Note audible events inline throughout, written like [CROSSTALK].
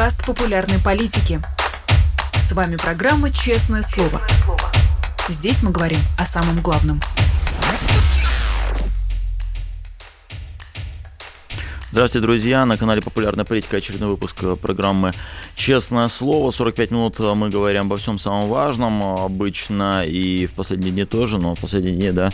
подкаст популярной политики. С вами программа «Честное слово». Здесь мы говорим о самом главном. Здравствуйте, друзья! На канале Популярная политика очередной выпуск программы «Честное слово». 45 минут мы говорим обо всем самом важном, обычно и в последние дни тоже, но в последние дни, да,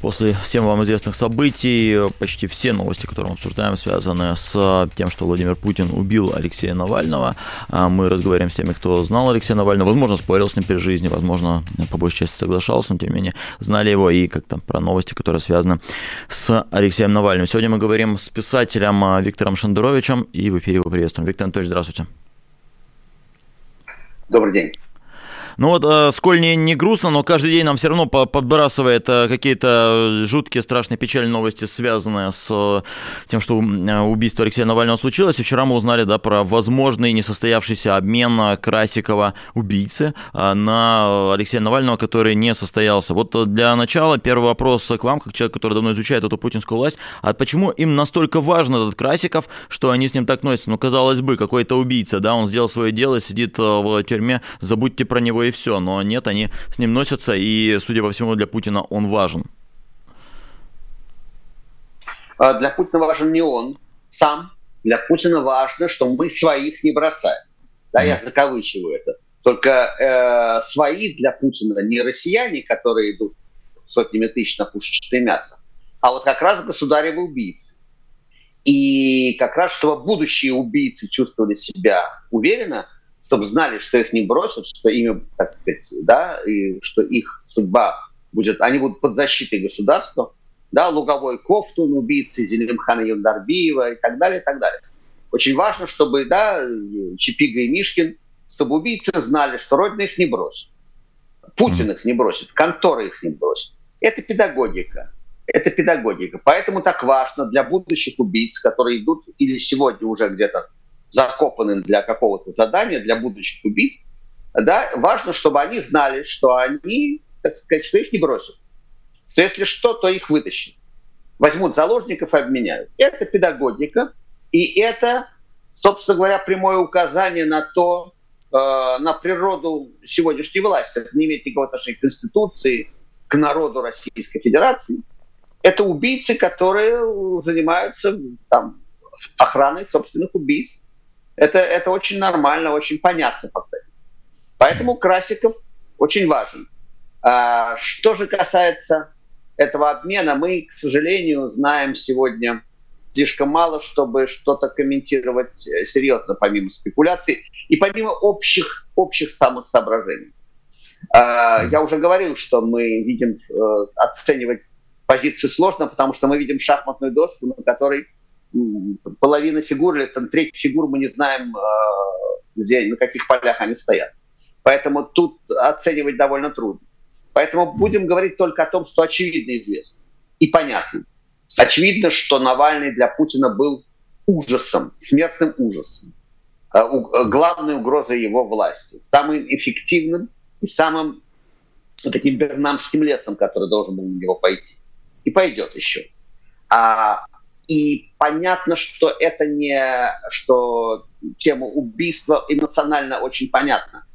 После всем вам известных событий, почти все новости, которые мы обсуждаем, связаны с тем, что Владимир Путин убил Алексея Навального. А мы разговариваем с теми, кто знал Алексея Навального, возможно, спорил с ним при жизни, возможно, по большей части соглашался, но тем не менее знали его и как там про новости, которые связаны с Алексеем Навальным. Сегодня мы говорим с писателем Виктором Шендеровичем и в эфире его приветствуем. Виктор Анатольевич, здравствуйте. Добрый день. Ну вот, э, сколь не, не грустно, но каждый день нам все равно подбрасывает э, какие-то жуткие, страшные, печальные новости, связанные с э, тем, что убийство Алексея Навального случилось. И вчера мы узнали да, про возможный несостоявшийся обмен Красикова убийцы на Алексея Навального, который не состоялся. Вот для начала первый вопрос к вам, как человек, который давно изучает эту путинскую власть. А почему им настолько важен этот Красиков, что они с ним так носятся? Ну, казалось бы, какой-то убийца, да, он сделал свое дело, сидит в тюрьме, забудьте про него и все. Но нет, они с ним носятся, и, судя по всему, для Путина он важен. А для Путина важен не он сам. Для Путина важно, что мы своих не бросаем. Да, mm. я закавычиваю это. Только э, свои для Путина не россияне, которые идут сотнями тысяч на пушечное мясо, а вот как раз государевы убийцы. И как раз, чтобы будущие убийцы чувствовали себя уверенно, чтобы знали, что их не бросят, что ими, так сказать, да, и что их судьба будет, они будут под защитой государства, да, Луговой Кофтун, убийцы Зелимхана Юндарбиева и так далее, и так далее. Очень важно, чтобы, да, Чипига и Мишкин, чтобы убийцы знали, что Родина их не бросит. Путин их не бросит, контора их не бросит. Это педагогика. Это педагогика. Поэтому так важно для будущих убийц, которые идут или сегодня уже где-то закопаны для какого-то задания, для будущих убийц, да, важно, чтобы они знали, что они, так сказать, что их не бросят. Что если что, то их вытащат. Возьмут заложников и обменяют. Это педагогика, и это, собственно говоря, прямое указание на то, э, на природу сегодняшней власти. Это не имеет никакого отношения к Конституции, к народу Российской Федерации. Это убийцы, которые занимаются там, охраной собственных убийц это, это очень нормально, очень понятно. Поэтому Красиков очень важен. А, что же касается этого обмена, мы, к сожалению, знаем сегодня слишком мало, чтобы что-то комментировать э, серьезно, помимо спекуляций и помимо общих, общих самых соображений. А, я уже говорил, что мы видим, э, оценивать позиции сложно, потому что мы видим шахматную доску, на которой половина фигур или там треть фигур мы не знаем, э, где, на каких полях они стоят. Поэтому тут оценивать довольно трудно. Поэтому будем говорить только о том, что очевидно известно и понятно. Очевидно, что Навальный для Путина был ужасом, смертным ужасом, э, главной угрозой его власти, самым эффективным и самым таким бернамским лесом, который должен был на него пойти. И пойдет еще. А и понятно, что это не, что тема убийства эмоционально очень понятна.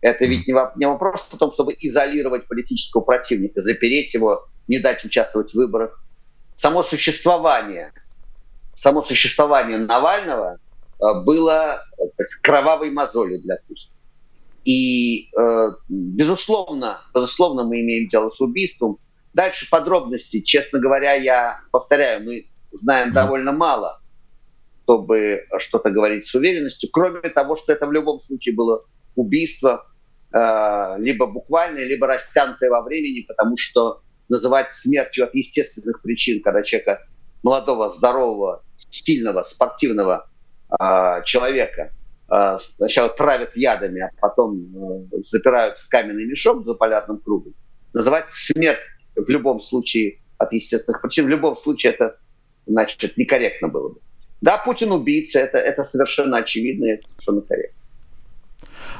Это ведь не вопрос о том, чтобы изолировать политического противника, запереть его, не дать участвовать в выборах. Само существование, само существование Навального э, было так, кровавой мозолью для Путина. И, э, безусловно, безусловно, мы имеем дело с убийством. Дальше подробности, честно говоря, я повторяю, мы знаем довольно мало, чтобы что-то говорить с уверенностью, кроме того, что это в любом случае было убийство, э, либо буквальное, либо растянутое во времени, потому что называть смертью от естественных причин, когда человека молодого, здорового, сильного, спортивного э, человека э, сначала травят ядами, а потом э, запирают в каменный мешок за полярным кругом, называть смерть в любом случае от естественных причин, в любом случае это значит, некорректно было бы. Да, Путин убийца, это, это совершенно очевидно, это совершенно корректно.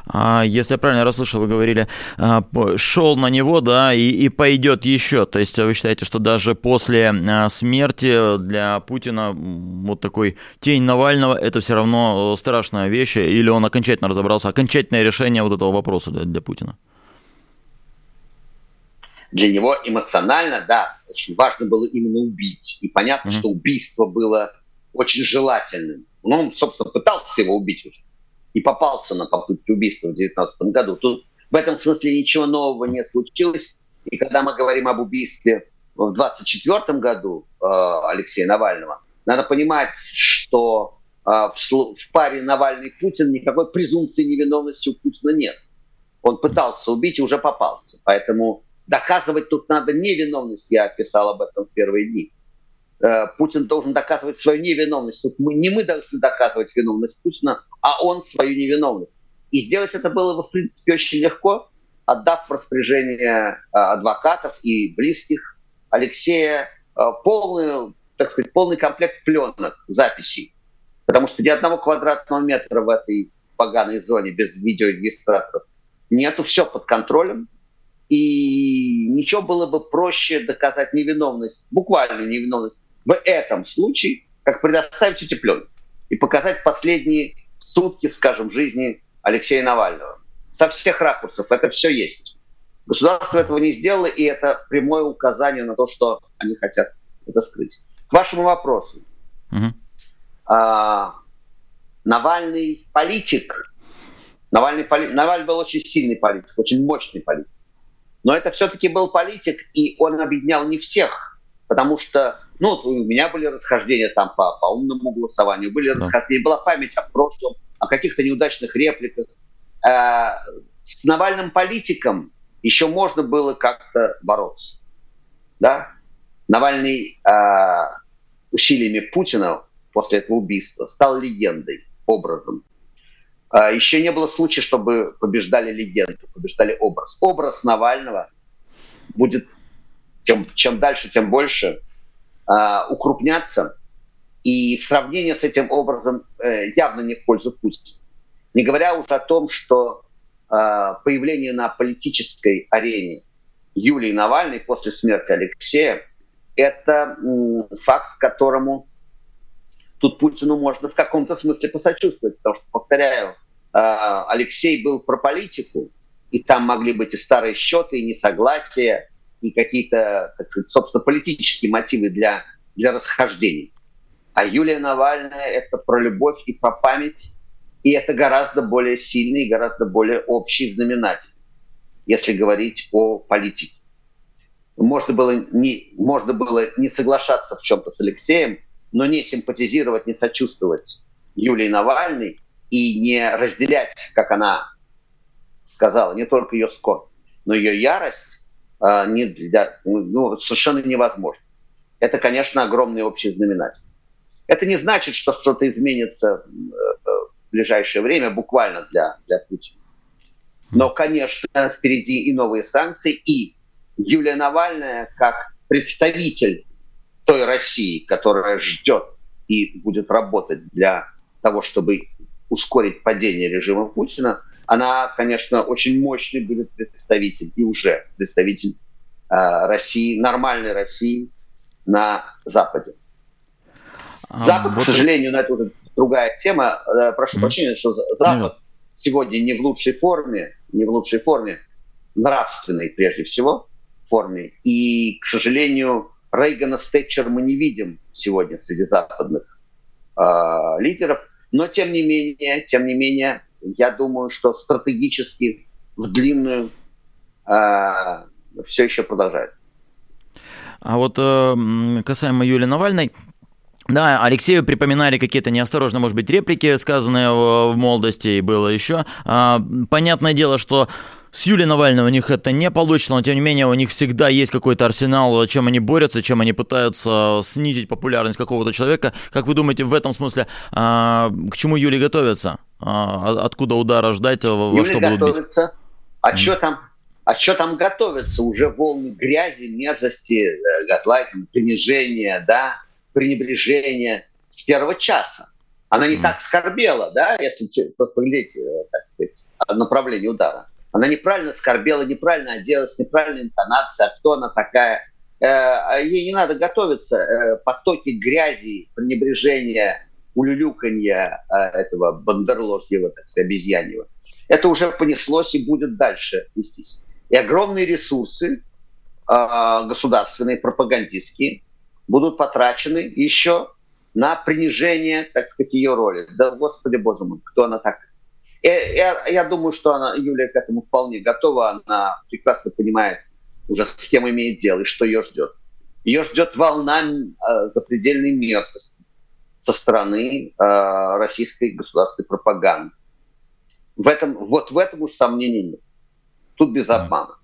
А, если я правильно расслышал, вы говорили, а, шел на него, да, и, и пойдет еще. То есть вы считаете, что даже после а, смерти для Путина вот такой тень Навального это все равно страшная вещь, или он окончательно разобрался, окончательное решение вот этого вопроса для, для Путина? Для него эмоционально, да, очень важно было именно убить. И понятно, mm-hmm. что убийство было очень желательным. Ну, он, собственно, пытался его убить уже и попался на попытке убийства в 2019 году. Тут в этом смысле ничего нового не случилось. И когда мы говорим об убийстве в 2024 году э, Алексея Навального, надо понимать, что э, в, в паре Навальный-Путин никакой презумпции невиновности у Путина нет. Он пытался убить и уже попался. Поэтому доказывать тут надо невиновность. Я писал об этом в первые дни. Э, Путин должен доказывать свою невиновность. Тут мы, не мы должны доказывать виновность Путина, а он свою невиновность. И сделать это было бы, в принципе, очень легко, отдав в распоряжение э, адвокатов и близких Алексея э, полный, так сказать, полный комплект пленок, записей. Потому что ни одного квадратного метра в этой поганой зоне без видеорегистраторов нету, все под контролем. И ничего было бы проще доказать невиновность, буквальную невиновность в этом случае, как предоставить эти пленки и показать последние сутки, скажем, жизни Алексея Навального. Со всех ракурсов это все есть. Государство этого не сделало, и это прямое указание на то, что они хотят это скрыть. К вашему вопросу. Угу. А, Навальный политик. Навальный, поли... Навальный был очень сильный политик, очень мощный политик. Но это все-таки был политик, и он объединял не всех, потому что, ну, у меня были расхождения там по, по умному голосованию, были да. расхождения, была память о прошлом, о каких-то неудачных репликах. Э, с Навальным политиком еще можно было как-то бороться. Да? Навальный э, усилиями Путина после этого убийства стал легендой, образом. А, еще не было случая, чтобы побеждали легенду, побеждали образ. Образ Навального будет чем, чем дальше, тем больше э, укрупняться. И сравнение с этим образом э, явно не в пользу Путина. Не говоря уже о том, что э, появление на политической арене Юлии Навальной после смерти Алексея – это факт, которому тут Путину можно в каком-то смысле посочувствовать, потому что, повторяю, э, Алексей был про политику, и там могли быть и старые счеты, и несогласия, и какие-то, так сказать, собственно, политические мотивы для, для расхождений. А Юлия Навальная – это про любовь и про память, и это гораздо более сильный и гораздо более общий знаменатель, если говорить о политике. Можно было не, можно было не соглашаться в чем-то с Алексеем, но не симпатизировать, не сочувствовать Юлии Навальной и не разделять, как она сказала, не только ее скорбь, но ее ярость э, не для, ну, совершенно невозможно. Это, конечно, огромный общий знаменатель. Это не значит, что что-то изменится э, в ближайшее время, буквально для, для Путина. Но, конечно, впереди и новые санкции, и Юлия Навальная, как представитель той России, которая ждет и будет работать для того, чтобы ускорить падение режима Путина, она, конечно, очень мощный будет представитель и уже представитель э, России, нормальной России на Западе. А, Запад, вот к сожалению, но это уже другая тема. Э, прошу прощения, что Запад mm. сегодня не в лучшей форме, не в лучшей форме, нравственной прежде всего форме. И, к сожалению, Рейгана с Тэтчер мы не видим сегодня среди западных э, лидеров, но тем не менее, тем не менее, я думаю, что стратегически в длинную э, все еще продолжается. А вот э, касаемо Юлии Навальной, да, Алексею припоминали какие-то неосторожные, может быть, реплики, сказанные в молодости, и было еще. А, понятное дело, что с Юлией Навальной у них это не получится, но тем не менее у них всегда есть какой-то арсенал, чем они борются, чем они пытаются снизить популярность какого-то человека. Как вы думаете, в этом смысле а, к чему Юлия готовится? А, откуда удара ждать, во Юлия что будут готовится. бить? А mm. что там? А что там готовится? Уже волны грязи, мерзости, э, газлайтинга, принижения, да, пренебрежения с первого часа. Она не mm. так скорбела, да, если поглядеть, э, так сказать, направление удара. Она неправильно скорбела, неправильно оделась, неправильная интонация, кто она такая. Э, а ей не надо готовиться. Э, потоки грязи, пренебрежения, улюлюканья этого бандерложьего, так сказать, обезьяньего. Это уже понеслось и будет дальше вестись. И огромные ресурсы государственные, пропагандистские, будут потрачены еще на принижение, так сказать, ее роли. Да, господи боже мой, кто она так? Я, я думаю, что она, Юлия к этому вполне готова. Она прекрасно понимает уже с кем имеет дело и что ее ждет. Ее ждет волна э, запредельной мерзости со стороны э, российской государственной пропаганды. В этом, вот в этом уж сомнений нет. Тут без обмана.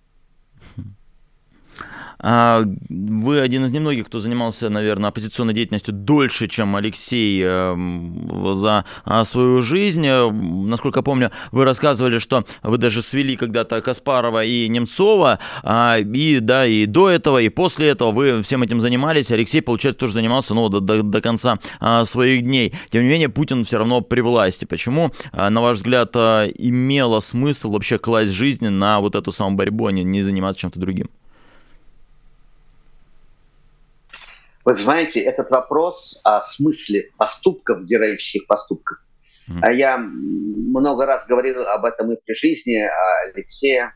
[LAUGHS] А, вы один из немногих, кто занимался, наверное, оппозиционной деятельностью дольше, чем Алексей эм, за а, свою жизнь. Насколько помню, вы рассказывали, что вы даже свели когда-то Каспарова и Немцова, а, и да, и до этого, и после этого вы всем этим занимались. Алексей, получается, тоже занимался ну, до, до, до конца своих дней. Тем не менее, Путин все равно при власти. Почему, на ваш взгляд, имело смысл вообще класть жизнь на вот эту самую борьбу, а не заниматься чем-то другим? Вы знаете, этот вопрос о смысле поступков, героических поступков, mm-hmm. я много раз говорил об этом и при жизни Алексея.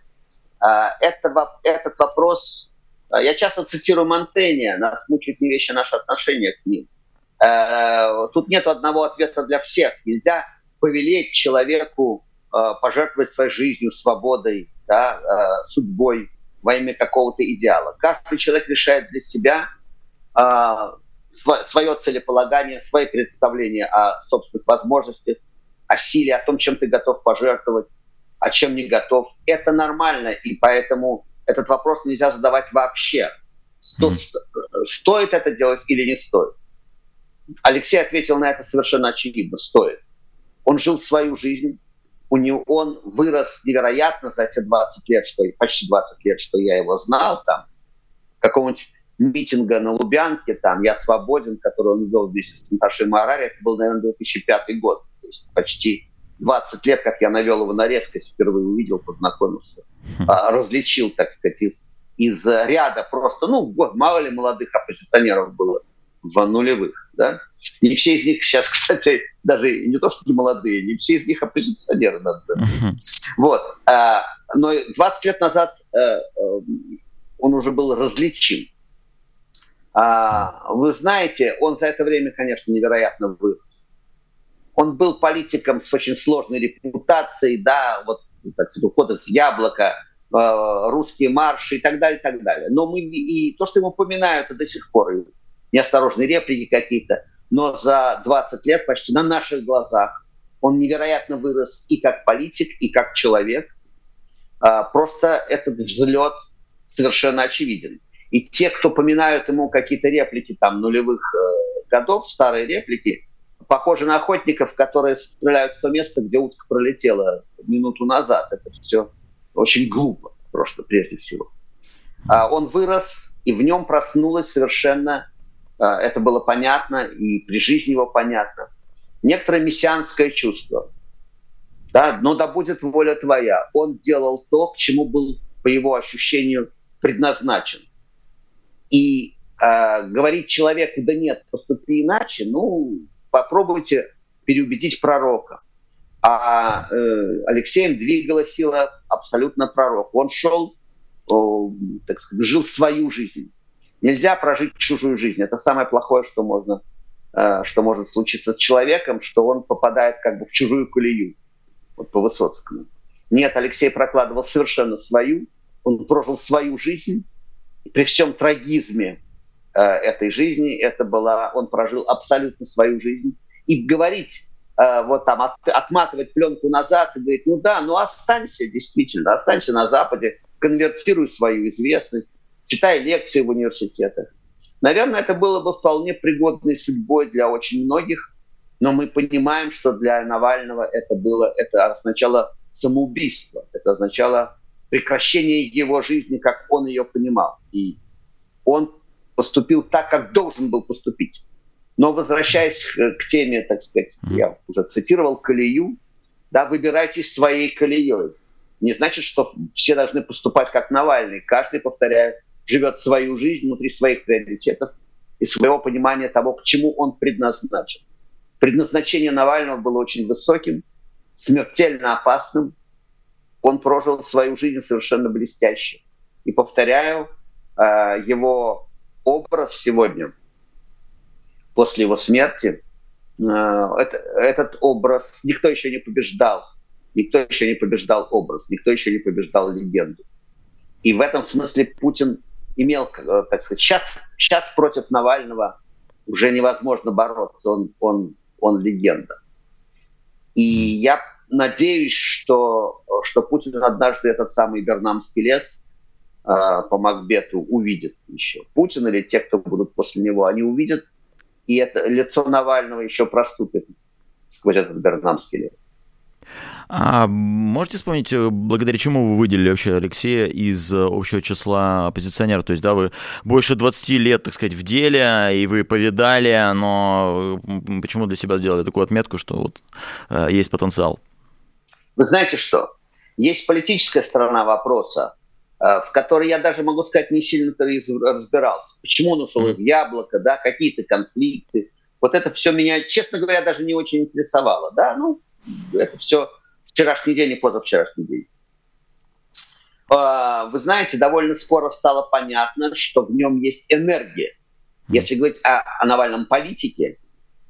А, это, этот вопрос, а, я часто цитирую Монтенья, нас мучают не вещи, наши отношения к ним. Тут нет одного ответа для всех. Нельзя повелеть человеку пожертвовать своей жизнью, свободой, да, судьбой во имя какого-то идеала. Каждый человек решает для себя – а, свое целеполагание, свои представления о собственных возможностях, о силе, о том, чем ты готов пожертвовать, о чем не готов. Это нормально, и поэтому этот вопрос нельзя задавать вообще. Сто, стоит это делать или не стоит? Алексей ответил на это совершенно очевидно. Стоит. Он жил свою жизнь, у него, он вырос невероятно за эти 20 лет, что, почти 20 лет, что я его знал, там, какого-нибудь митинга на Лубянке, там «Я свободен», который он вел вместе с Наташей Марари, это был, наверное, 2005 год. То есть почти 20 лет, как я навел его на резкость, впервые увидел, познакомился, а, различил, так сказать, из, из ряда просто, ну, мало ли молодых оппозиционеров было в нулевых, да. Не все из них сейчас, [LAUGHS] кстати, даже не то, что не молодые, не все из них оппозиционеры, надо сказать. Вот. А, но 20 лет назад э, э, он уже был различим. А, вы знаете, он за это время, конечно, невероятно вырос. Он был политиком с очень сложной репутацией, да, вот, так сказать, ухода с яблока, э, русские марши и так далее, и так далее. Но мы и то, что ему упоминают, это до сих пор неосторожные реплики какие-то, но за 20 лет почти на наших глазах он невероятно вырос и как политик, и как человек. А, просто этот взлет совершенно очевиден. И те, кто поминают ему какие-то реплики там нулевых э, годов, старые реплики, похожи на охотников, которые стреляют в то место, где утка пролетела минуту назад. Это все очень глупо, просто прежде всего. А он вырос, и в нем проснулось совершенно, э, это было понятно, и при жизни его понятно, некоторое мессианское чувство. Да, но да будет воля твоя. Он делал то, к чему был, по его ощущению, предназначен. И э, говорить человеку, да нет, поступи иначе, ну, попробуйте переубедить пророка. А э, Алексеем двигала сила абсолютно пророк. Он шел, о, так сказать, жил свою жизнь. Нельзя прожить чужую жизнь. Это самое плохое, что можно, э, что может случиться с человеком, что он попадает как бы в чужую колею. Вот по Высоцкому. Нет, Алексей прокладывал совершенно свою. Он прожил свою жизнь при всем трагизме э, этой жизни, это была, он прожил абсолютно свою жизнь. И говорить, э, вот там, от, отматывать пленку назад и говорить, ну да, ну останься действительно, останься на Западе, конвертируй свою известность, читай лекции в университетах. Наверное, это было бы вполне пригодной судьбой для очень многих, но мы понимаем, что для Навального это было, это означало самоубийство, это означало прекращение его жизни, как он ее понимал. И он поступил так, как должен был поступить. Но возвращаясь к теме, так сказать, я уже цитировал колею, да, выбирайтесь своей колеей. Не значит, что все должны поступать как Навальный. Каждый, повторяю, живет свою жизнь внутри своих приоритетов и своего понимания того, к чему он предназначен. Предназначение Навального было очень высоким, смертельно опасным. Он прожил свою жизнь совершенно блестяще. И повторяю, э, его образ сегодня, после его смерти, э, это, этот образ никто еще не побеждал. Никто еще не побеждал образ, никто еще не побеждал легенду. И в этом смысле Путин имел, э, так сказать, сейчас, сейчас против Навального уже невозможно бороться, он, он, он легенда. И я надеюсь, что, что Путин однажды этот самый Бернамский лес э, по Макбету увидит еще. Путин или те, кто будут после него, они увидят, и это лицо Навального еще проступит сквозь этот Бернамский лес. А можете вспомнить, э, благодаря чему вы выделили вообще Алексея из э, общего числа оппозиционеров? То есть, да, вы больше 20 лет, так сказать, в деле, и вы повидали, но почему для себя сделали такую отметку, что вот э, есть потенциал? Вы знаете что? Есть политическая сторона вопроса, э, в которой я даже могу сказать не сильно разбирался. Почему он ушел mm-hmm. из яблока, да, какие-то конфликты. Вот это все меня, честно говоря, даже не очень интересовало, да, ну, это все вчерашний день и позавчерашний день. А, вы знаете, довольно скоро стало понятно, что в нем есть энергия. Если говорить о, о Навальном политике,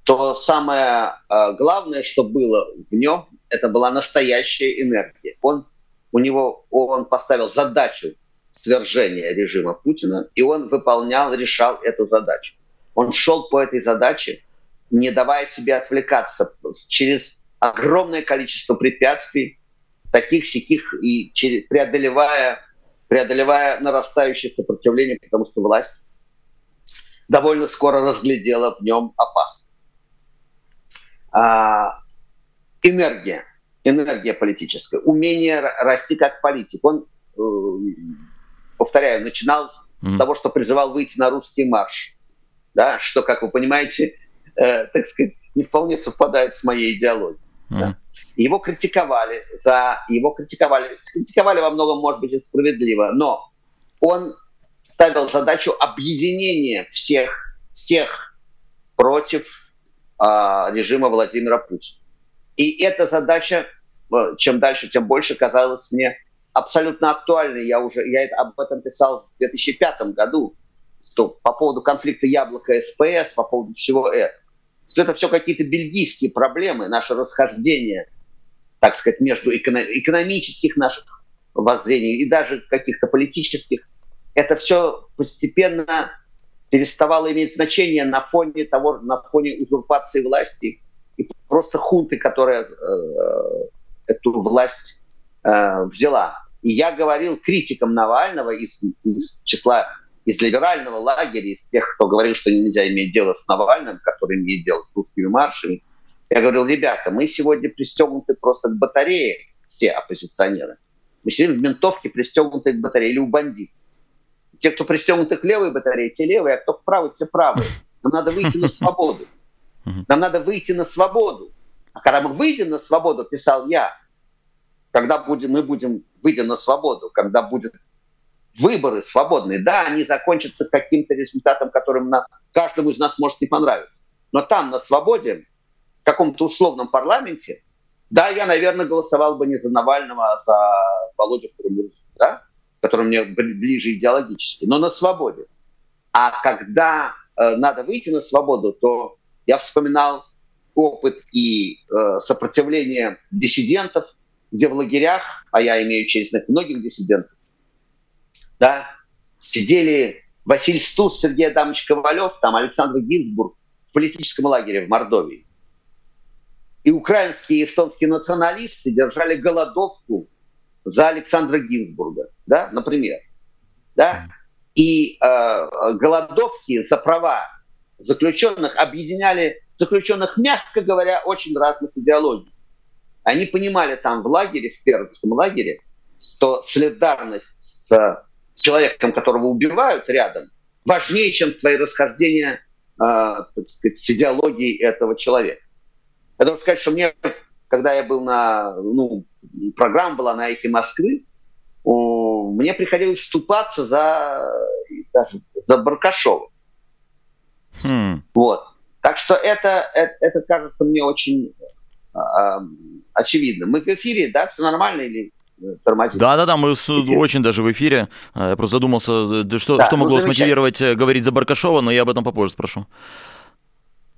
то самое э, главное, что было в нем, это была настоящая энергия. Он, у него, он поставил задачу свержения режима Путина, и он выполнял, решал эту задачу. Он шел по этой задаче, не давая себе отвлекаться через огромное количество препятствий, таких сяких, и через, преодолевая, преодолевая нарастающее сопротивление, потому что власть довольно скоро разглядела в нем опасность. А, энергия, энергия политическая, умение расти как политик. Он, э, повторяю, начинал mm-hmm. с того, что призывал выйти на русский марш, да, что, как вы понимаете, э, так сказать, не вполне совпадает с моей идеологией. Mm. Да. Его критиковали за... Его критиковали. Критиковали во многом, может быть, и справедливо, но он ставил задачу объединения всех, всех против режима Владимира Путина. И эта задача, э, чем дальше, тем больше казалась мне абсолютно актуальной. Я уже я об этом писал в 2005 году что, по поводу конфликта Яблока СПС, по поводу всего этого что это все какие-то бельгийские проблемы, наше расхождение, так сказать, между экономических наших воззрений и даже каких-то политических, это все постепенно переставало иметь значение на фоне того, на фоне узурпации власти и просто хунты, которая э, эту власть э, взяла. И я говорил критикам Навального из, из числа из либерального лагеря, из тех, кто говорил, что нельзя иметь дело с Навальным, который имеет дело с русскими маршами, я говорил, ребята, мы сегодня пристегнуты просто к батарее, все оппозиционеры. Мы сидим в ментовке, пристегнуты к батарее, или у бандитов. Те, кто пристегнуты к левой батарее, те левые, а кто к правой, те правые. Нам надо выйти на свободу. Нам надо выйти на свободу. А когда мы выйдем на свободу, писал я, когда будем, мы будем выйдя на свободу, когда будет выборы свободные, да, они закончатся каким-то результатом, которым на, каждому из нас может не понравиться. Но там, на свободе, в каком-то условном парламенте, да, я, наверное, голосовал бы не за Навального, а за Володю Курмурзу, да, который мне ближе идеологически, но на свободе. А когда э, надо выйти на свободу, то я вспоминал опыт и э, сопротивление диссидентов, где в лагерях, а я имею честь знать многих диссидентов, да, сидели Василий Стус, Сергей Адамович Ковалев, там Александр Гинзбург в политическом лагере в Мордовии. И украинские и эстонские националисты держали голодовку за Александра Гинзбурга, да, например. Да? И э, голодовки за права заключенных объединяли заключенных, мягко говоря, очень разных идеологий. Они понимали там в лагере, в Пермском лагере, что солидарность с человеком, которого убивают рядом, важнее, чем твои расхождения так сказать, с идеологией этого человека. Я должен сказать, что мне, когда я был на, ну, программа была на эхе Москвы, мне приходилось вступаться за, даже за Баркашова. Mm. Вот. Так что это, это, это кажется мне очень э, очевидно. Мы в эфире, да, все нормально или тормозит? Да, да, да, мы с, очень даже в эфире. Я просто задумался, что, да, что могло ну, смотивировать э, говорить за Баркашова, но я об этом попозже спрошу.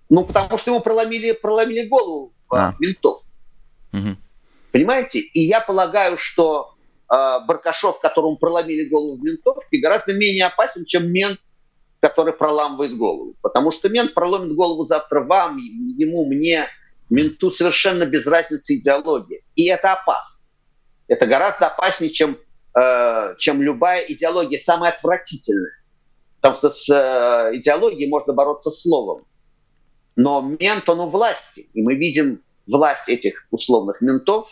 Ну, потому что ему проломили, проломили голову а. ментов. Угу. Понимаете? И я полагаю, что э, Баркашов, которому проломили голову в ментовке, гораздо менее опасен, чем мент, который проламывает голову. Потому что мент проломит голову завтра вам, ему, мне, менту совершенно без разницы идеологии. И это опасно. Это гораздо опаснее, чем, э, чем любая идеология, самая отвратительная. Потому что с э, идеологией можно бороться словом. Но мент, он у власти. И мы видим власть этих условных ментов,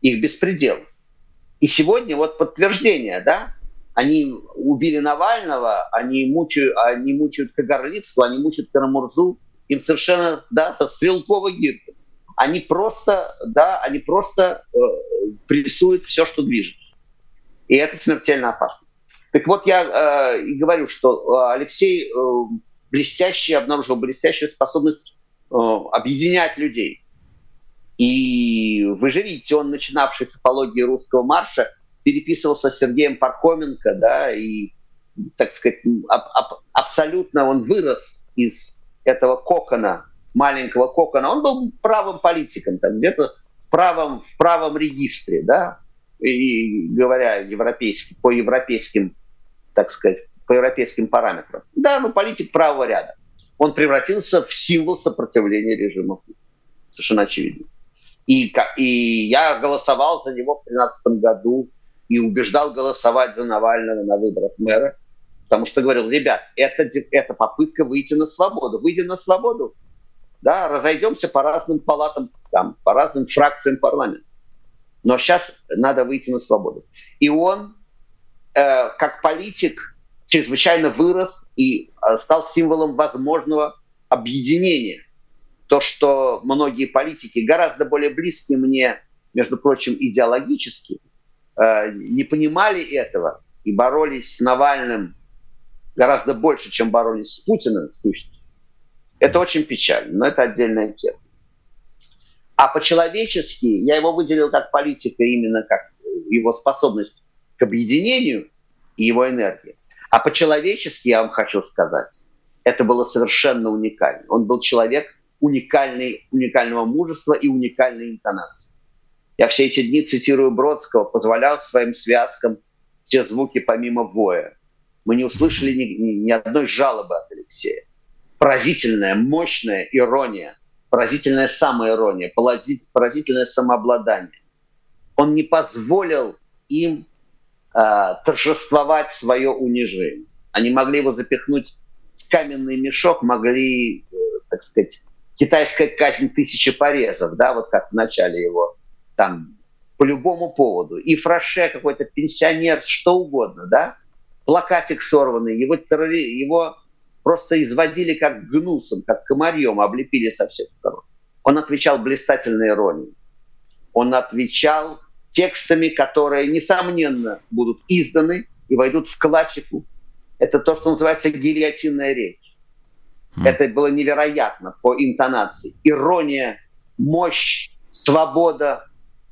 их беспредел. И сегодня вот подтверждение, да, они убили Навального, они мучают, они мучают Кагарлицу, они мучают Карамурзу, им совершенно, да, стрелковый гирка. Они просто, да, они просто э, прессуют все, что движется. И это смертельно опасно. Так вот, я э, и говорю, что э, Алексей э, блестящий, обнаружил блестящую способность э, объединять людей. И вы же видите, он, начинавший с апологии русского марша, переписывался с Сергеем Пархоменко, да, и, так сказать, аб- аб- абсолютно он вырос из этого кокона, маленького кокона. Он был правым политиком, там, где-то в правом, в правом регистре, да, и говоря европейски, по европейским, так сказать, по европейским параметрам. Да, ну политик правого ряда. Он превратился в символ сопротивления режиму. Совершенно очевидно. И, и я голосовал за него в 2013 году и убеждал голосовать за Навального на выборах мэра, потому что говорил, ребят, это, это попытка выйти на свободу. Выйди на свободу, да, разойдемся по разным палатам, там, по разным фракциям парламента. Но сейчас надо выйти на свободу. И он, э, как политик, чрезвычайно вырос и э, стал символом возможного объединения то, что многие политики, гораздо более близкие мне, между прочим, идеологически, э, не понимали этого и боролись с Навальным гораздо больше, чем боролись с Путиным, в сущности. Это очень печально, но это отдельная тема. А по-человечески я его выделил как политика именно как его способность к объединению и его энергия. А по-человечески я вам хочу сказать, это было совершенно уникально. Он был человек – уникальной, уникального мужества и уникальной интонации. Я все эти дни цитирую Бродского, позволял своим связкам все звуки помимо воя. Мы не услышали ни, ни, ни одной жалобы от Алексея. Поразительная, мощная ирония, поразительная самоирония, поразительное самообладание. Он не позволил им э, торжествовать свое унижение. Они могли его запихнуть в каменный мешок, могли, э, так сказать, китайская казнь тысячи порезов, да, вот как в начале его там по любому поводу. И Фраше какой-то пенсионер, что угодно, да, плакатик сорванный, его, террори... его просто изводили как гнусом, как комарьем, облепили со всех сторон. Он отвечал блистательной иронией. Он отвечал текстами, которые, несомненно, будут изданы и войдут в классику. Это то, что называется гильотинная речь. Mm. Это было невероятно по интонации. Ирония, мощь, свобода.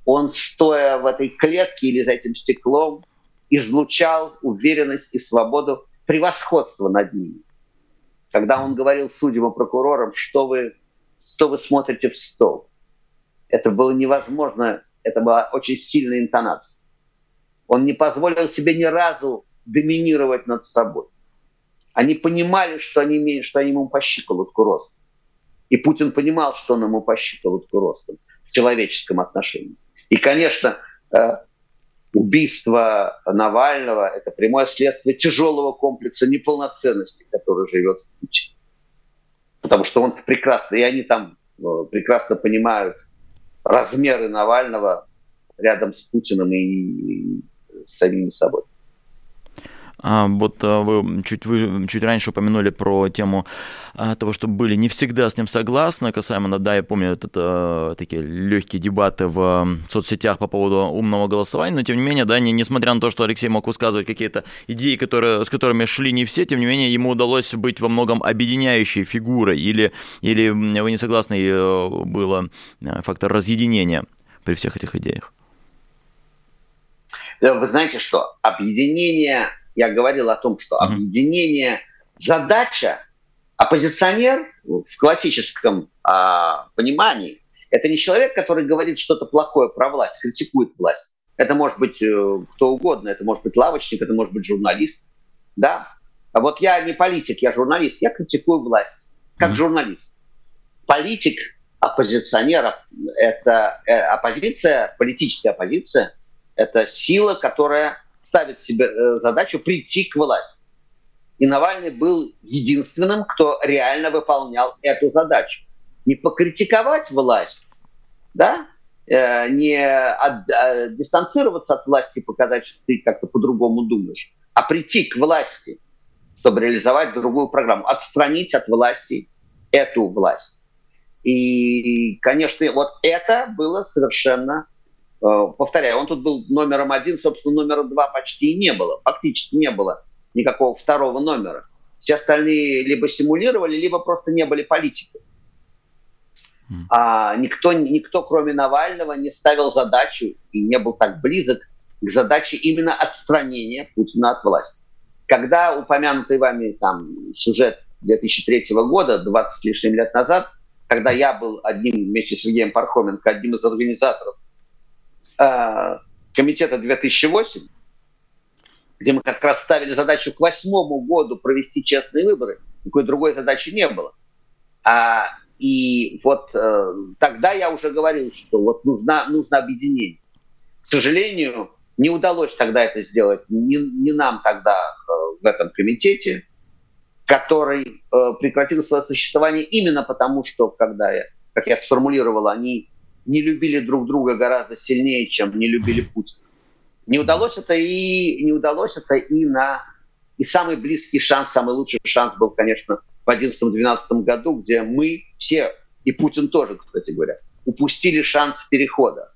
Он, стоя в этой клетке или за этим стеклом, излучал уверенность и свободу, превосходство над ними. Когда он говорил судьям и прокурорам, что вы, что вы смотрите в стол. Это было невозможно, это была очень сильная интонация. Он не позволил себе ни разу доминировать над собой. Они понимали, что они, имеют, что они ему по щиколотку ростом. И Путин понимал, что он ему по щиколотку ростом в человеческом отношении. И, конечно, э, убийство Навального – это прямое следствие тяжелого комплекса неполноценности, который живет в Путине. Потому что он прекрасно, и они там э, прекрасно понимают размеры Навального рядом с Путиным и, самими собой. А, вот а, вы чуть, вы чуть раньше упомянули про тему а, того, что были не всегда с ним согласны касаемо, да, я помню, это, это такие легкие дебаты в соцсетях по поводу умного голосования, но тем не менее, да, не, несмотря на то, что Алексей мог высказывать какие-то идеи, которые, с которыми шли не все, тем не менее, ему удалось быть во многом объединяющей фигурой, или, или вы не согласны, э, было э, фактор разъединения при всех этих идеях? Вы знаете что? Объединение я говорил о том, что объединение, задача, оппозиционер в классическом а, понимании, это не человек, который говорит что-то плохое про власть, критикует власть. Это может быть э, кто угодно, это может быть лавочник, это может быть журналист. Да? А вот я не политик, я журналист, я критикую власть, как mm-hmm. журналист. Политик, оппозиционер, это э, оппозиция, политическая оппозиция, это сила, которая ставит себе э, задачу прийти к власти. И Навальный был единственным, кто реально выполнял эту задачу. Не покритиковать власть, да, э, не от, а, дистанцироваться от власти и показать, что ты как-то по-другому думаешь, а прийти к власти, чтобы реализовать другую программу, отстранить от власти эту власть. И, конечно, вот это было совершенно повторяю, он тут был номером один, собственно, номера два почти и не было. Фактически не было никакого второго номера. Все остальные либо симулировали, либо просто не были политиками. А никто, никто, кроме Навального, не ставил задачу и не был так близок к задаче именно отстранения Путина от власти. Когда упомянутый вами там сюжет 2003 года, 20 с лишним лет назад, когда я был одним, вместе с Сергеем Пархоменко, одним из организаторов э, комитета 2008, где мы как раз ставили задачу к восьмому году провести честные выборы, никакой другой задачи не было. А, и вот э, тогда я уже говорил, что вот нужна, нужно объединение. К сожалению, не удалось тогда это сделать, не, не нам тогда э, в этом комитете, который э, прекратил свое существование именно потому, что, когда я, как я сформулировал, они не любили друг друга гораздо сильнее, чем не любили Путина. Не удалось это и не удалось это и на и самый близкий шанс, самый лучший шанс был, конечно, в 2011-2012 году, где мы все, и Путин тоже, кстати говоря, упустили шанс перехода.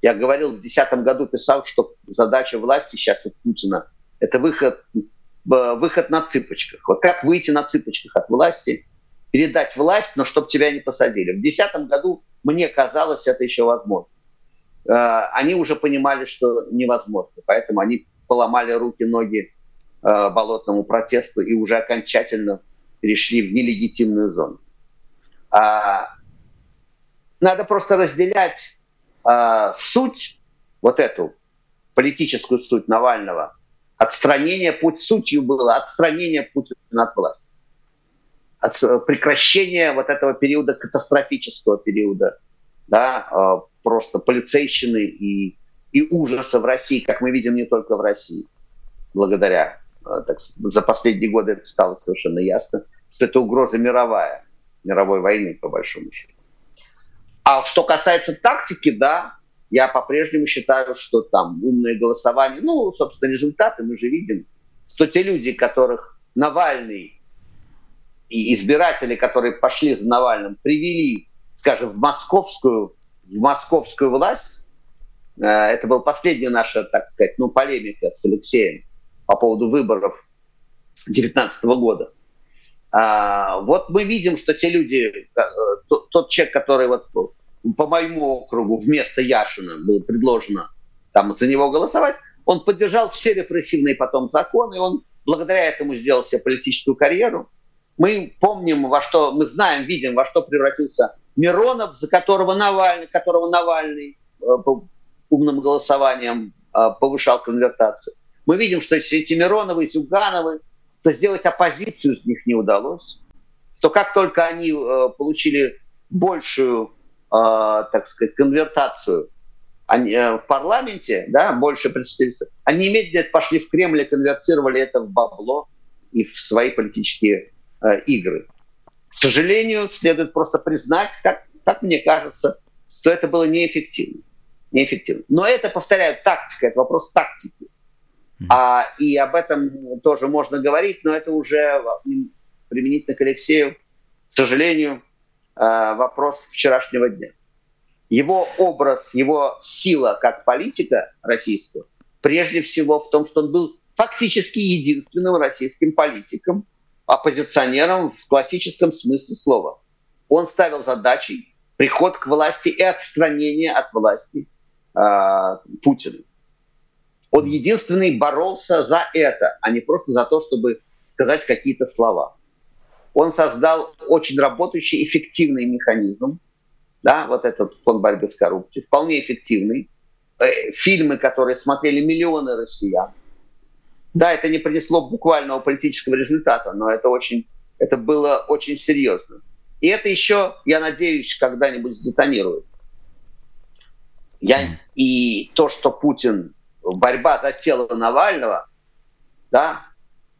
Я говорил в 2010 году, писал, что задача власти сейчас у Путина – это выход, э, выход на цыпочках. Вот как выйти на цыпочках от власти, передать власть, но чтобы тебя не посадили. В 2010 году мне казалось, это еще возможно. Э, они уже понимали, что невозможно, поэтому они поломали руки, ноги э, болотному протесту и уже окончательно перешли в нелегитимную зону. А, надо просто разделять а, суть, вот эту политическую суть Навального, отстранение, путь сутью было отстранение Путина от власти от прекращения вот этого периода, катастрофического периода, да, а, просто полицейщины и, и ужаса в России, как мы видим не только в России, благодаря, а, так, за последние годы это стало совершенно ясно, что это угроза мировая, мировой войны, по большому счету. А что касается тактики, да, я по-прежнему считаю, что там умное голосование, ну, собственно, результаты мы же видим, что те люди, которых Навальный и избиратели, которые пошли за Навальным, привели, скажем, в московскую, в московскую власть, э, это была последняя наша, так сказать, ну, полемика с Алексеем по поводу выборов 2019 года. А, вот мы видим, что те люди, э, тот, человек, который вот по моему округу вместо Яшина было предложено там за него голосовать, он поддержал все репрессивные потом законы, он благодаря этому сделал себе политическую карьеру. Мы помним, во что, мы знаем, видим, во что превратился Миронов, за которого Навальный, которого Навальный э, умным голосованием э, повышал конвертацию. Мы видим, что эти Мироновы, Зюгановы, что сделать оппозицию из них не удалось, что как только они э, получили большую, так сказать, конвертацию они, в парламенте, да, больше представительств, они немедленно пошли в Кремль и конвертировали это в бабло и в свои политические Э, игры. К сожалению, следует просто признать, как, как мне кажется, что это было неэффективно. неэффективно. Но это, повторяю, тактика, это вопрос тактики. А, и об этом тоже можно говорить, но это уже применительно к Алексею, к сожалению, э, вопрос вчерашнего дня. Его образ, его сила как политика российского, прежде всего в том, что он был фактически единственным российским политиком, оппозиционером в классическом смысле слова. Он ставил задачей приход к власти и отстранение от власти э, Путина. Он единственный боролся за это, а не просто за то, чтобы сказать какие-то слова. Он создал очень работающий, эффективный механизм, да, вот этот фонд борьбы с коррупцией, вполне эффективный. Э, фильмы, которые смотрели миллионы россиян. Да, это не принесло буквального политического результата, но это очень, это было очень серьезно. И это еще, я надеюсь, когда-нибудь сдетонирует. Я, и то, что Путин борьба за тело Навального, да,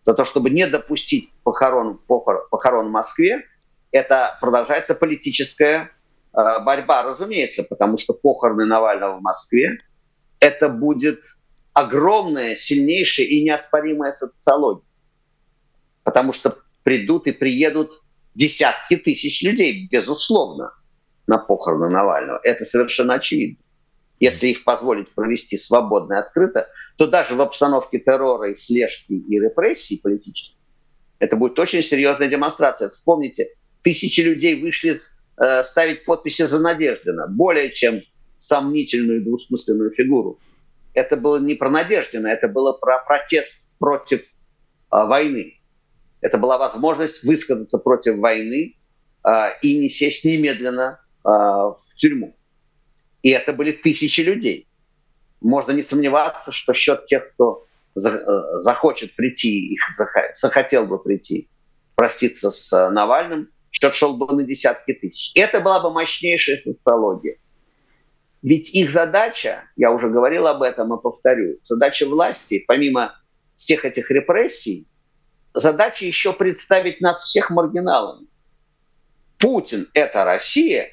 за то, чтобы не допустить похорон, похорон, похорон в Москве, это продолжается политическая э, борьба, разумеется, потому что похороны Навального в Москве это будет огромная, сильнейшая и неоспоримая социология. Потому что придут и приедут десятки тысяч людей, безусловно, на похороны Навального. Это совершенно очевидно если их позволить провести свободно и открыто, то даже в обстановке террора и слежки и репрессий политических это будет очень серьезная демонстрация. Вспомните, тысячи людей вышли э, ставить подписи за Надеждина, более чем сомнительную двусмысленную фигуру. Это было не про Надеждина, это было про протест против э, войны. Это была возможность высказаться против войны э, и не сесть немедленно э, в тюрьму. И это были тысячи людей. Можно не сомневаться, что счет тех, кто э, захочет прийти, их захотел бы прийти, проститься с э, Навальным, счет шел бы на десятки тысяч. Это была бы мощнейшая социология. Ведь их задача, я уже говорил об этом и повторю, задача власти, помимо всех этих репрессий, задача еще представить нас всех маргиналами. Путин – это Россия,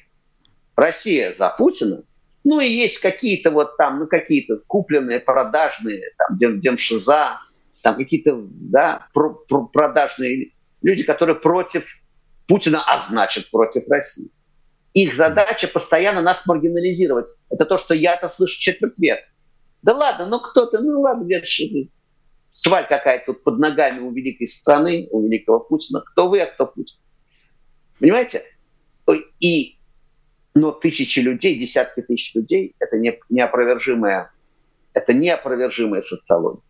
Россия за Путина – ну и есть какие-то вот там, ну какие-то купленные, продажные, там, дем, демшиза, там какие-то, да, про, про, продажные люди, которые против Путина, а значит против России. Их задача постоянно нас маргинализировать. Это то, что я это слышу четверть века. Да ладно, ну кто-то, ну ладно, где-то сваль какая-то тут под ногами у великой страны, у великого Путина. Кто вы, а кто Путин? Понимаете? И но тысячи людей, десятки тысяч людей – это не, неопровержимая, это неопровержимая социология.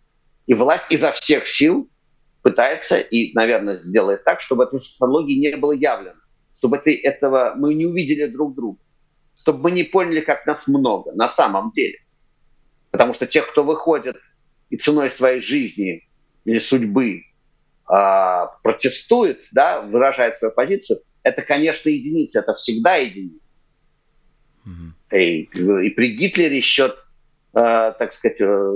И власть изо всех сил пытается и, наверное, сделает так, чтобы этой социологии не было явлено, чтобы это, этого мы не увидели друг друга, чтобы мы не поняли, как нас много на самом деле. Потому что тех, кто выходит и ценой своей жизни или судьбы э, протестует, да, выражает свою позицию, это, конечно, единица, это всегда единица. Угу. И, и при Гитлере счет, э, так сказать, э,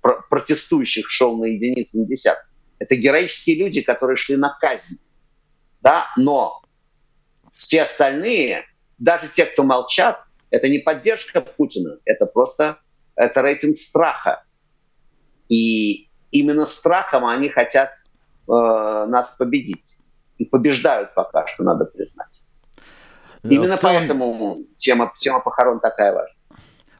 про- протестующих шел на единицы, на десятки. Это героические люди, которые шли на казнь. Да? Но все остальные, даже те, кто молчат, это не поддержка Путина, это просто это рейтинг страха. И именно страхом они хотят э, нас победить. И побеждают пока что, надо признать. Э, Именно целом... поэтому тема, тема похорон такая важная.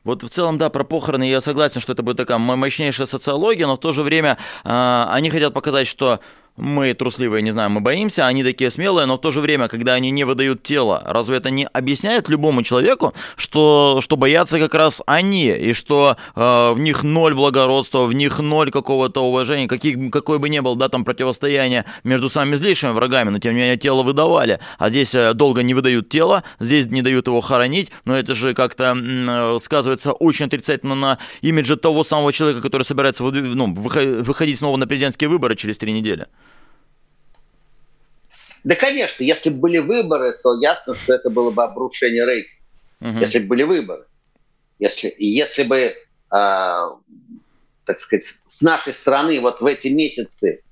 Вот в целом, да, про похороны я согласен, что это будет такая мощнейшая социология, но в то же время э, они хотят показать, что мы трусливые, не знаю, мы боимся, они такие смелые, но в то же время, когда они не выдают тело, разве это не объясняет любому человеку, что, что боятся как раз они, и что э, в них ноль благородства, в них ноль какого-то уважения, каких, какое бы ни было, да, там противостояние между самыми злейшими врагами, но тем не менее тело выдавали, а здесь э, долго не выдают тело, здесь не дают его хоронить, но это же как-то э, сказывается очень отрицательно на имидже того самого человека, который собирается ну, выходить снова на президентские выборы через три недели. Да, конечно, если бы были выборы, то ясно, что это было бы обрушение рейтинга. Угу. Если бы были выборы. Если, если бы, э, так сказать, с нашей стороны вот в эти месяцы,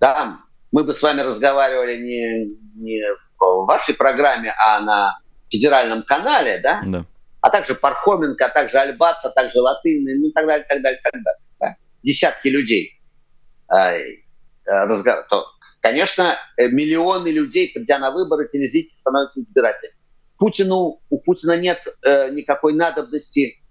да, мы бы с вами разговаривали не, не в вашей программе, а на федеральном канале, да, да. а также Пархоменко, а также Альбац, а также Латынный, ну и так далее, так далее, так далее. Да? десятки людей, то, конечно, миллионы людей, придя на выборы, телезрители становятся избирателями. Путину, у Путина нет никакой надобности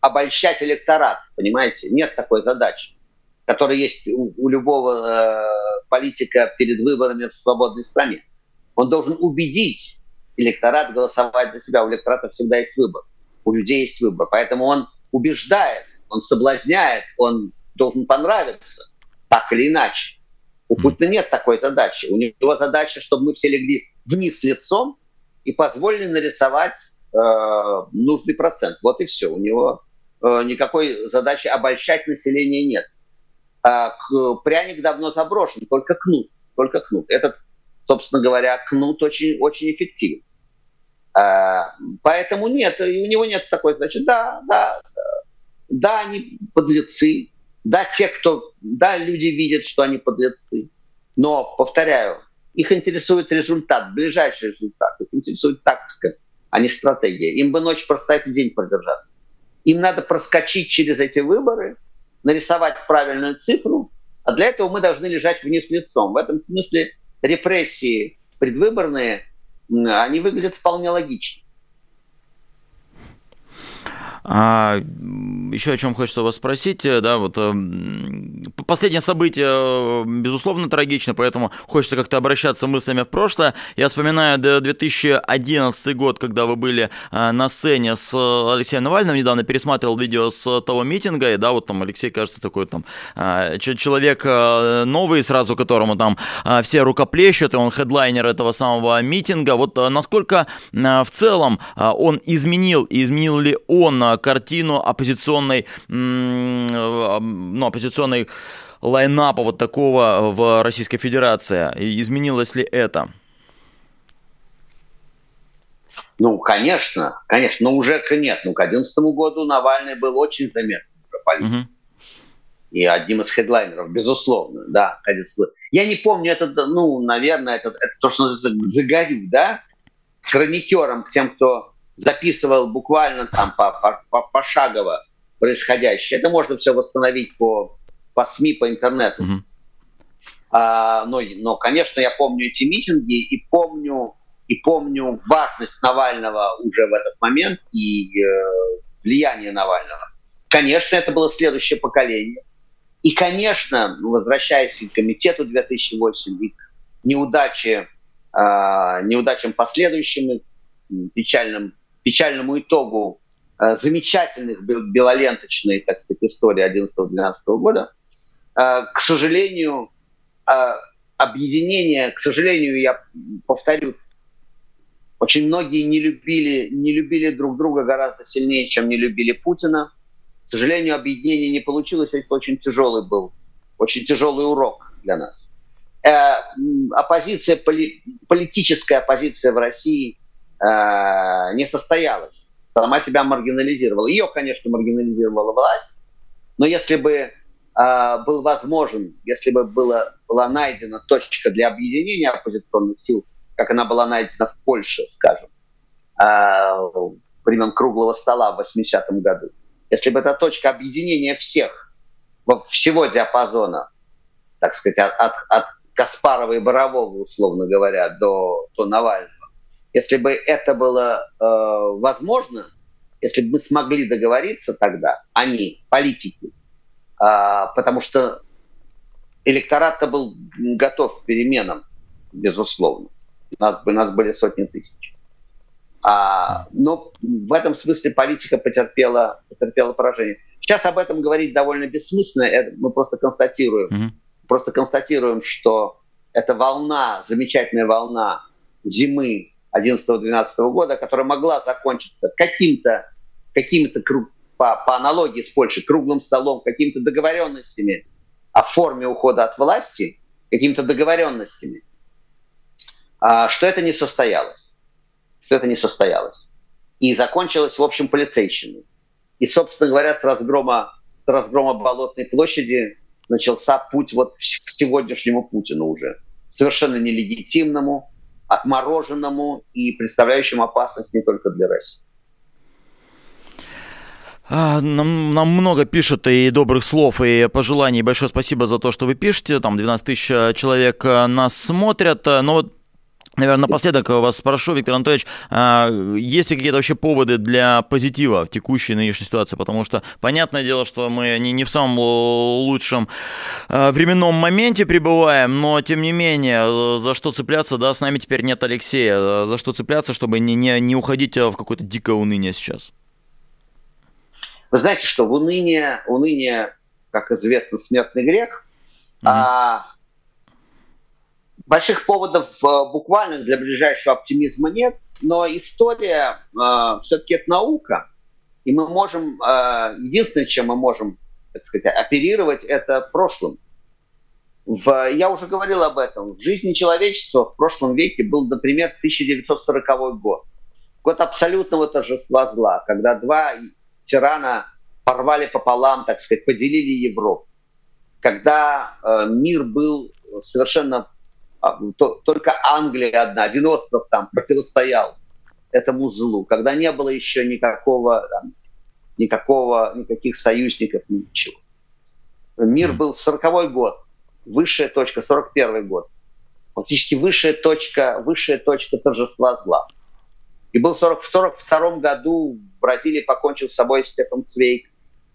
обольщать электорат, понимаете? Нет такой задачи, которая есть у, у любого э, политика перед выборами в свободной стране. Он должен убедить электорат голосовать за себя. У электората всегда есть выбор. У людей есть выбор. Поэтому он убеждает, он соблазняет, он должен понравиться, так или иначе. У Путина нет такой задачи. У него задача, чтобы мы все легли вниз лицом и позволили нарисовать э, нужный процент. Вот и все. У него Э, никакой задачи обольщать население нет. А пряник давно заброшен, только кнут, только кнут. Этот, собственно говоря, кнут очень, очень эффективен. А, поэтому нет, у него нет такой, значит, да, да, да, они подлецы, да, те, кто, да, люди видят, что они подлецы, но, повторяю, их интересует результат, ближайший результат, их интересует тактика, а не стратегия. Им бы ночь простоять и день продержаться. Им надо проскочить через эти выборы, нарисовать правильную цифру, а для этого мы должны лежать вниз лицом. В этом смысле репрессии предвыборные, они выглядят вполне логично. А, еще о чем хочется вас спросить, э, да, вот э, последнее событие, э, безусловно, трагично, поэтому хочется как-то обращаться мыслями в прошлое. Я вспоминаю 2011 год, когда вы были на сцене с Алексеем Навальным, недавно пересматривал видео с того митинга, и да, вот там Алексей, кажется, такой там человек новый, сразу которому там все рукоплещут, и он хедлайнер этого самого митинга. Вот насколько в целом он изменил, изменил ли он картину оппозиционной, ну, оппозиционной лайнапа вот такого в Российской Федерации. изменилось ли это? Ну, конечно, конечно, но уже нет. Ну, к 2011 году Навальный был очень заметным политиком. Угу. И одним из хедлайнеров, безусловно, да. Я не помню, это, ну, наверное, это, это то, что называется «загорю», да? Хроникером, к тем, кто записывал буквально там по, по, по, пошагово происходящее. Это можно все восстановить по, по СМИ, по интернету. Mm-hmm. А, но, но, конечно, я помню эти митинги и помню, и помню важность Навального уже в этот момент и э, влияние Навального. Конечно, это было следующее поколение. И, конечно, возвращаясь к комитету 2008 и к неудаче, э, неудачам последующим, печальным печальному итогу э, замечательных белоленточной, так сказать, истории 11-12 года, э, к сожалению, э, объединение, к сожалению, я повторю, очень многие не любили, не любили друг друга гораздо сильнее, чем не любили Путина. К сожалению, объединение не получилось, это очень тяжелый был, очень тяжелый урок для нас. Э, оппозиция, поли, политическая оппозиция в России Э, не состоялась, сама себя маргинализировала. Ее, конечно, маргинализировала власть, но если бы э, был возможен, если бы было, была найдена точка для объединения оппозиционных сил, как она была найдена в Польше, скажем, э, времен круглого стола в 80-м году, если бы эта точка объединения всех, всего диапазона, так сказать, от, от, от Каспарова и Борового, условно говоря, до, до Навального, если бы это было э, возможно, если бы мы смогли договориться тогда, они, политики, э, потому что электорат-то был готов к переменам, безусловно. У нас, у нас были сотни тысяч. А, но в этом смысле политика потерпела, потерпела поражение. Сейчас об этом говорить довольно бессмысленно. Это мы просто констатируем, mm-hmm. просто констатируем, что эта волна, замечательная волна зимы 11-12 года, которая могла закончиться каким-то, какими-то по, по аналогии с Польшей, круглым столом, какими-то договоренностями о форме ухода от власти, какими-то договоренностями, а, что это не состоялось. Что это не состоялось. И закончилось, в общем, полицейщиной. И, собственно говоря, с разгрома, с разгрома Болотной площади начался путь вот к сегодняшнему Путину уже. Совершенно нелегитимному, отмороженному и представляющему опасность не только для России. А, нам, нам много пишут и добрых слов, и пожеланий. Большое спасибо за то, что вы пишете. Там 12 тысяч человек нас смотрят. Но вот Наверное, напоследок вас спрошу, Виктор Анатольевич, а, есть ли какие-то вообще поводы для позитива в текущей нынешней ситуации? Потому что, понятное дело, что мы не, не в самом лучшем а, временном моменте пребываем, но, тем не менее, за что цепляться, да, с нами теперь нет Алексея, за что цепляться, чтобы не, не, не уходить в какое-то дикое уныние сейчас? Вы знаете, что в уныние, уныние, как известно, смертный грех, mm-hmm. а Больших поводов э, буквально для ближайшего оптимизма нет, но история э, все-таки это наука, и мы можем, э, единственное, чем мы можем, так сказать, оперировать, это прошлым. В, я уже говорил об этом. В жизни человечества в прошлом веке был, например, 1940 год. Год абсолютного торжества зла, когда два тирана порвали пополам, так сказать, поделили Европу. Когда э, мир был совершенно то, только Англия одна, один остров там противостоял этому злу, когда не было еще никакого, там, никакого, никаких союзников, ничего. Мир был в 40-й год, высшая точка, 41 год. Фактически высшая точка, высшая точка торжества зла. И был в 1942 году в Бразилии покончил с собой Степан Цвейк,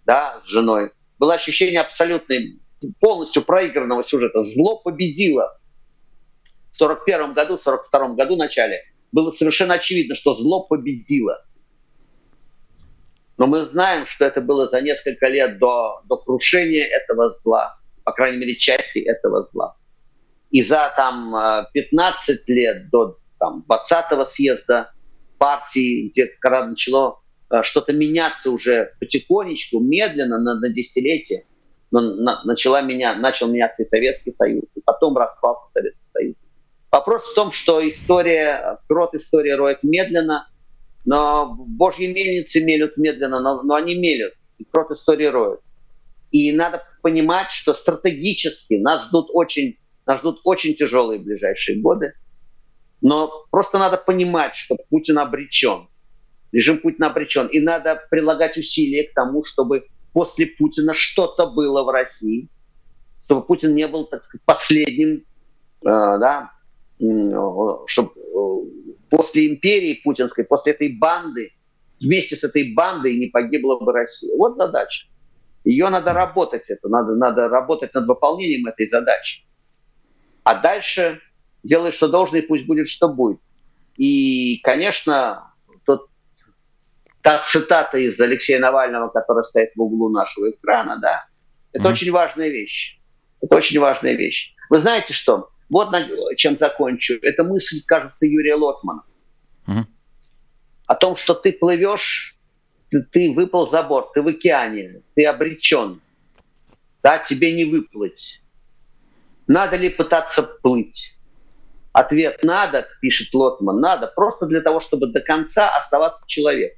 да, с женой. Было ощущение абсолютной, полностью проигранного сюжета. Зло победило. 1941 году, в 1942 году в начале было совершенно очевидно, что зло победило. Но мы знаем, что это было за несколько лет до, до крушения этого зла, по крайней мере, части этого зла. И за там 15 э, лет до там, 20-го съезда партии, где когда начало э, что-то меняться уже потихонечку, медленно, на, на десятилетие, но на, начала меня, начал меняться и Советский Союз, и потом распался Советский Союз. Вопрос в том, что история, крот история роет медленно, но божьи мельницы мелют медленно, но, но они мелют, и крот истории роет. И надо понимать, что стратегически нас ждут очень, нас ждут очень тяжелые ближайшие годы. Но просто надо понимать, что Путин обречен. Режим Путина обречен. И надо прилагать усилия к тому, чтобы после Путина что-то было в России, чтобы Путин не был, так сказать, последним э, да, чтобы э, после империи путинской, после этой банды, вместе с этой бандой не погибла бы Россия. Вот задача. Ее надо работать, это надо, надо работать над выполнением этой задачи. А дальше делай, что должно, и пусть будет, что будет. И, конечно, тот, та цитата из Алексея Навального, которая стоит в углу нашего экрана, да, это mm-hmm. очень важная вещь. Это очень важная вещь. Вы знаете что? Вот на чем закончу. Это мысль, кажется, Юрия Лотмана. Угу. О том, что ты плывешь, ты, ты выпал за борт, ты в океане, ты обречен. Да, тебе не выплыть. Надо ли пытаться плыть? Ответ «надо», пишет Лотман, «надо» просто для того, чтобы до конца оставаться человеком.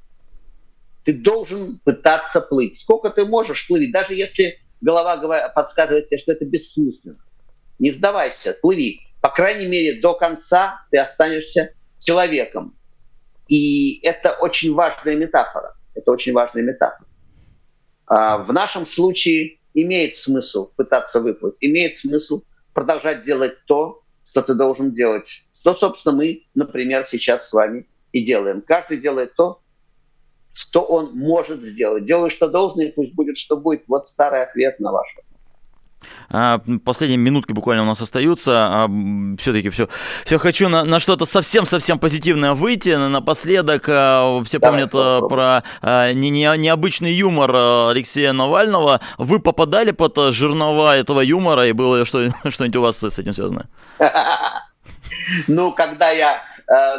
Ты должен пытаться плыть. Сколько ты можешь плыть, даже если голова подсказывает тебе, что это бессмысленно. Не сдавайся, плыви. По крайней мере, до конца ты останешься человеком. И это очень важная метафора. Это очень важная метафора. А в нашем случае имеет смысл пытаться выплыть, имеет смысл продолжать делать то, что ты должен делать. Что, собственно, мы, например, сейчас с вами и делаем. Каждый делает то, что он может сделать. Делай, что должен, и пусть будет, что будет. Вот старый ответ на ваш вопрос. А, последние минутки буквально у нас остаются. А, все-таки все, все хочу на, на что-то совсем-совсем позитивное выйти. Напоследок а, все помнят про не, не, необычный юмор Алексея Навального. Вы попадали под жернова этого юмора, и было что, [LAUGHS] что-нибудь у вас с этим связано? [LAUGHS] Ну, когда я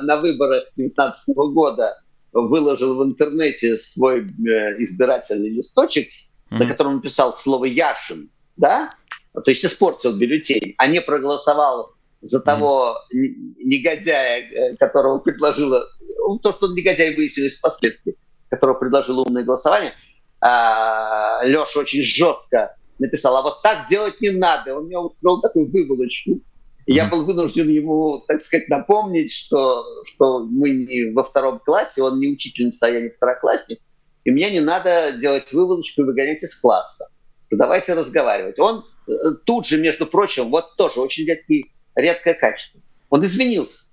на выборах 2019 года выложил в интернете свой э, избирательный листочек, на котором написал слово «Яшин», да, то есть испортил бюллетень, а не проголосовал за того негодяя, э, которого предложила, ну, то, что он негодяй выяснилось впоследствии, которого предложил умное голосование, а, Леша очень жестко написал, а вот так делать не надо. Он мне устроил такую выволочку. И я был вынужден ему, так сказать, напомнить, что, что мы не во втором классе, он не учительница, а я не второклассник. и мне не надо делать выволочку и выгонять из класса. Давайте разговаривать. Он э, тут же, между прочим, вот тоже очень редкий, редкое качество. Он извинился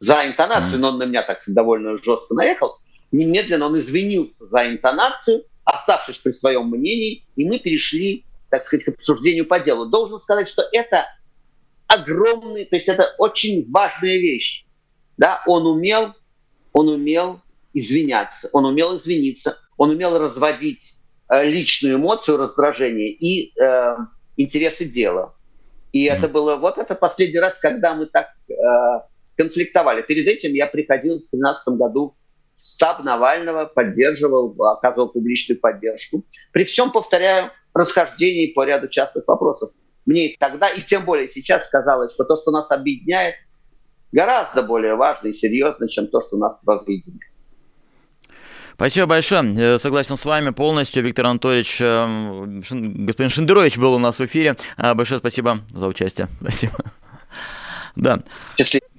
за интонацию, но он на меня так довольно жестко наехал. Немедленно он извинился за интонацию, оставшись при своем мнении, и мы перешли, так сказать, к обсуждению по делу. Должен сказать, что это огромный, то есть это очень важная вещь. Да, он умел, он умел извиняться, он умел извиниться, он умел разводить личную эмоцию раздражения и э, интересы дела. И mm-hmm. это было вот это последний раз, когда мы так э, конфликтовали. Перед этим я приходил в 2013 году в штаб Навального, поддерживал, оказывал публичную поддержку. При всем, повторяю, расхождении по ряду частных вопросов. Мне и тогда, и тем более сейчас сказалось, что то, что нас объединяет, гораздо более важно и серьезно, чем то, что нас разъединяет. Спасибо большое. Э, согласен с вами полностью. Виктор Анатольевич, э, господин Шендерович был у нас в эфире. А, большое спасибо за участие. [LAUGHS] Спасибо. Да. Счастливо.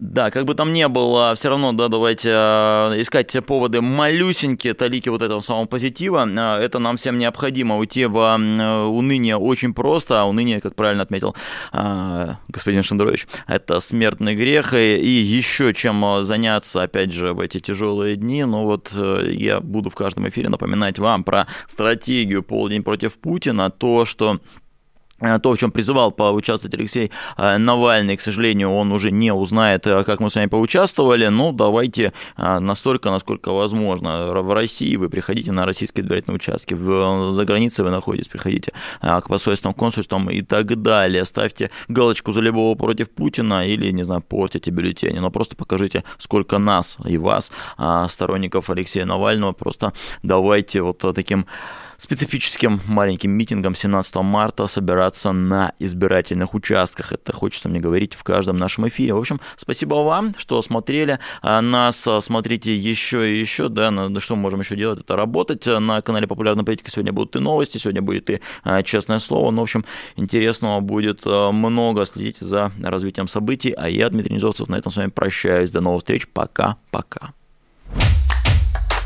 Да, как бы там ни было, все равно, да, давайте э, искать поводы малюсенькие, талики вот этого самого позитива. Э, это нам всем необходимо. Уйти в э, уныние очень просто, а уныние, как правильно отметил господин Шендерович, это смертный грех. И, еще чем заняться, опять же, в эти тяжелые дни. Ну вот я буду в каждом эфире напоминать вам про стратегию «Полдень против Путина», то, что то, в чем призывал поучаствовать Алексей э, Навальный, к сожалению, он уже не узнает, э, как мы с вами поучаствовали. Ну, давайте настолько, насколько возможно. В России вы приходите на российские избирательные участки, за границей вы находитесь, приходите к посольствам, консульствам и так далее. Ставьте галочку за любого против Путина или, не знаю, портите бюллетени. Но просто покажите, сколько нас и вас, сторонников Алексея Навального. Просто давайте вот таким специфическим маленьким митингом 17 марта собираться на избирательных участках. Это хочется мне говорить в каждом нашем эфире. В общем, спасибо вам, что смотрели а, нас. А, смотрите еще и еще, да, на, что мы можем еще делать, это работать. На канале Популярной политики сегодня будут и новости, сегодня будет и а, честное слово. Ну, в общем, интересного будет много. Следите за развитием событий. А я, Дмитрий Низовцев, на этом с вами прощаюсь. До новых встреч. Пока-пока.